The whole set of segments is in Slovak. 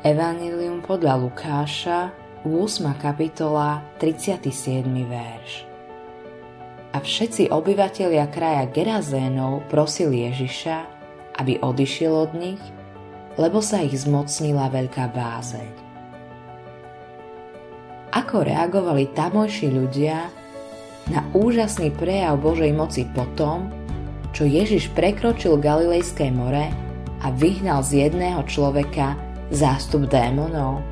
Evangelium podľa Lukáša, 8. kapitola, 37. verš. A všetci obyvatelia kraja Gerazénov prosili Ježiša, aby odišiel od nich, lebo sa ich zmocnila veľká bázeň. Ako reagovali tamojší ľudia na úžasný prejav Božej moci potom, čo Ježiš prekročil Galilejské more a vyhnal z jedného človeka zástup démonov?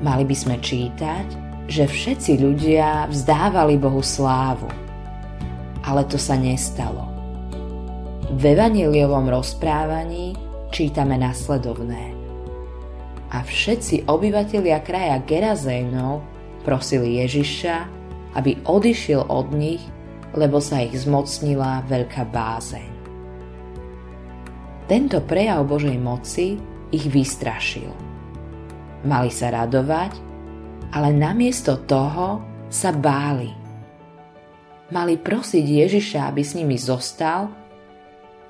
Mali by sme čítať, že všetci ľudia vzdávali Bohu slávu. Ale to sa nestalo. V evaniliovom rozprávaní čítame nasledovné. A všetci obyvatelia kraja Gerazénov prosili Ježiša, aby odišiel od nich, lebo sa ich zmocnila veľká bázeň. Tento prejav Božej moci ich vystrašil. Mali sa radovať, ale namiesto toho sa báli. Mali prosiť Ježiša, aby s nimi zostal,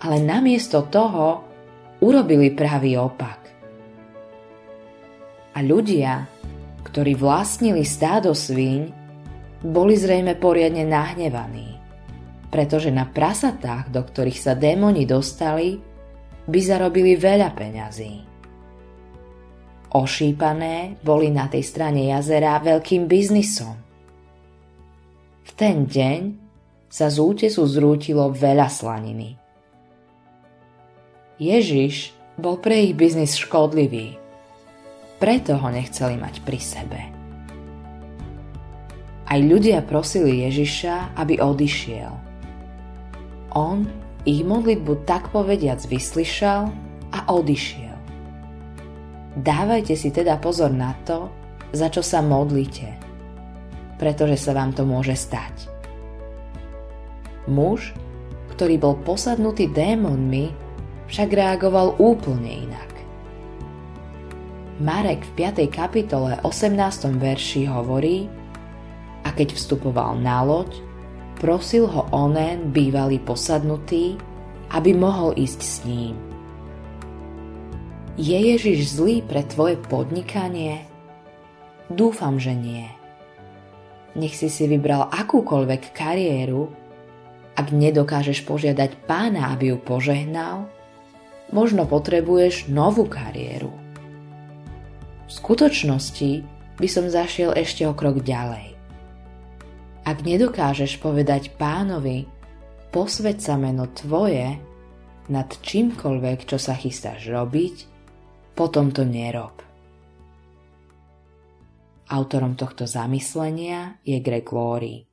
ale namiesto toho urobili pravý opak. A ľudia, ktorí vlastnili stádo svíň, boli zrejme poriadne nahnevaní, pretože na prasatách, do ktorých sa démoni dostali, by zarobili veľa peňazí. Ošípané boli na tej strane jazera veľkým biznisom. V ten deň sa z útesu zrútilo veľa slaniny. Ježiš bol pre ich biznis škodlivý, preto ho nechceli mať pri sebe. Aj ľudia prosili Ježiša, aby odišiel. On ich modlitbu tak povediac vyslyšal a odišiel. Dávajte si teda pozor na to, za čo sa modlíte, pretože sa vám to môže stať. Muž, ktorý bol posadnutý démonmi, však reagoval úplne inak. Marek v 5. kapitole 18. verši hovorí, a keď vstupoval na loď, prosil ho onen bývalý posadnutý, aby mohol ísť s ním. Je Ježiš zlý pre tvoje podnikanie? Dúfam, že nie. Nech si si vybral akúkoľvek kariéru, ak nedokážeš požiadať pána, aby ju požehnal, možno potrebuješ novú kariéru. V skutočnosti by som zašiel ešte o krok ďalej. Ak nedokážeš povedať pánovi, posveď sa meno tvoje nad čímkoľvek, čo sa chystáš robiť, potom to nerob. Autorom tohto zamyslenia je Greg Laurie.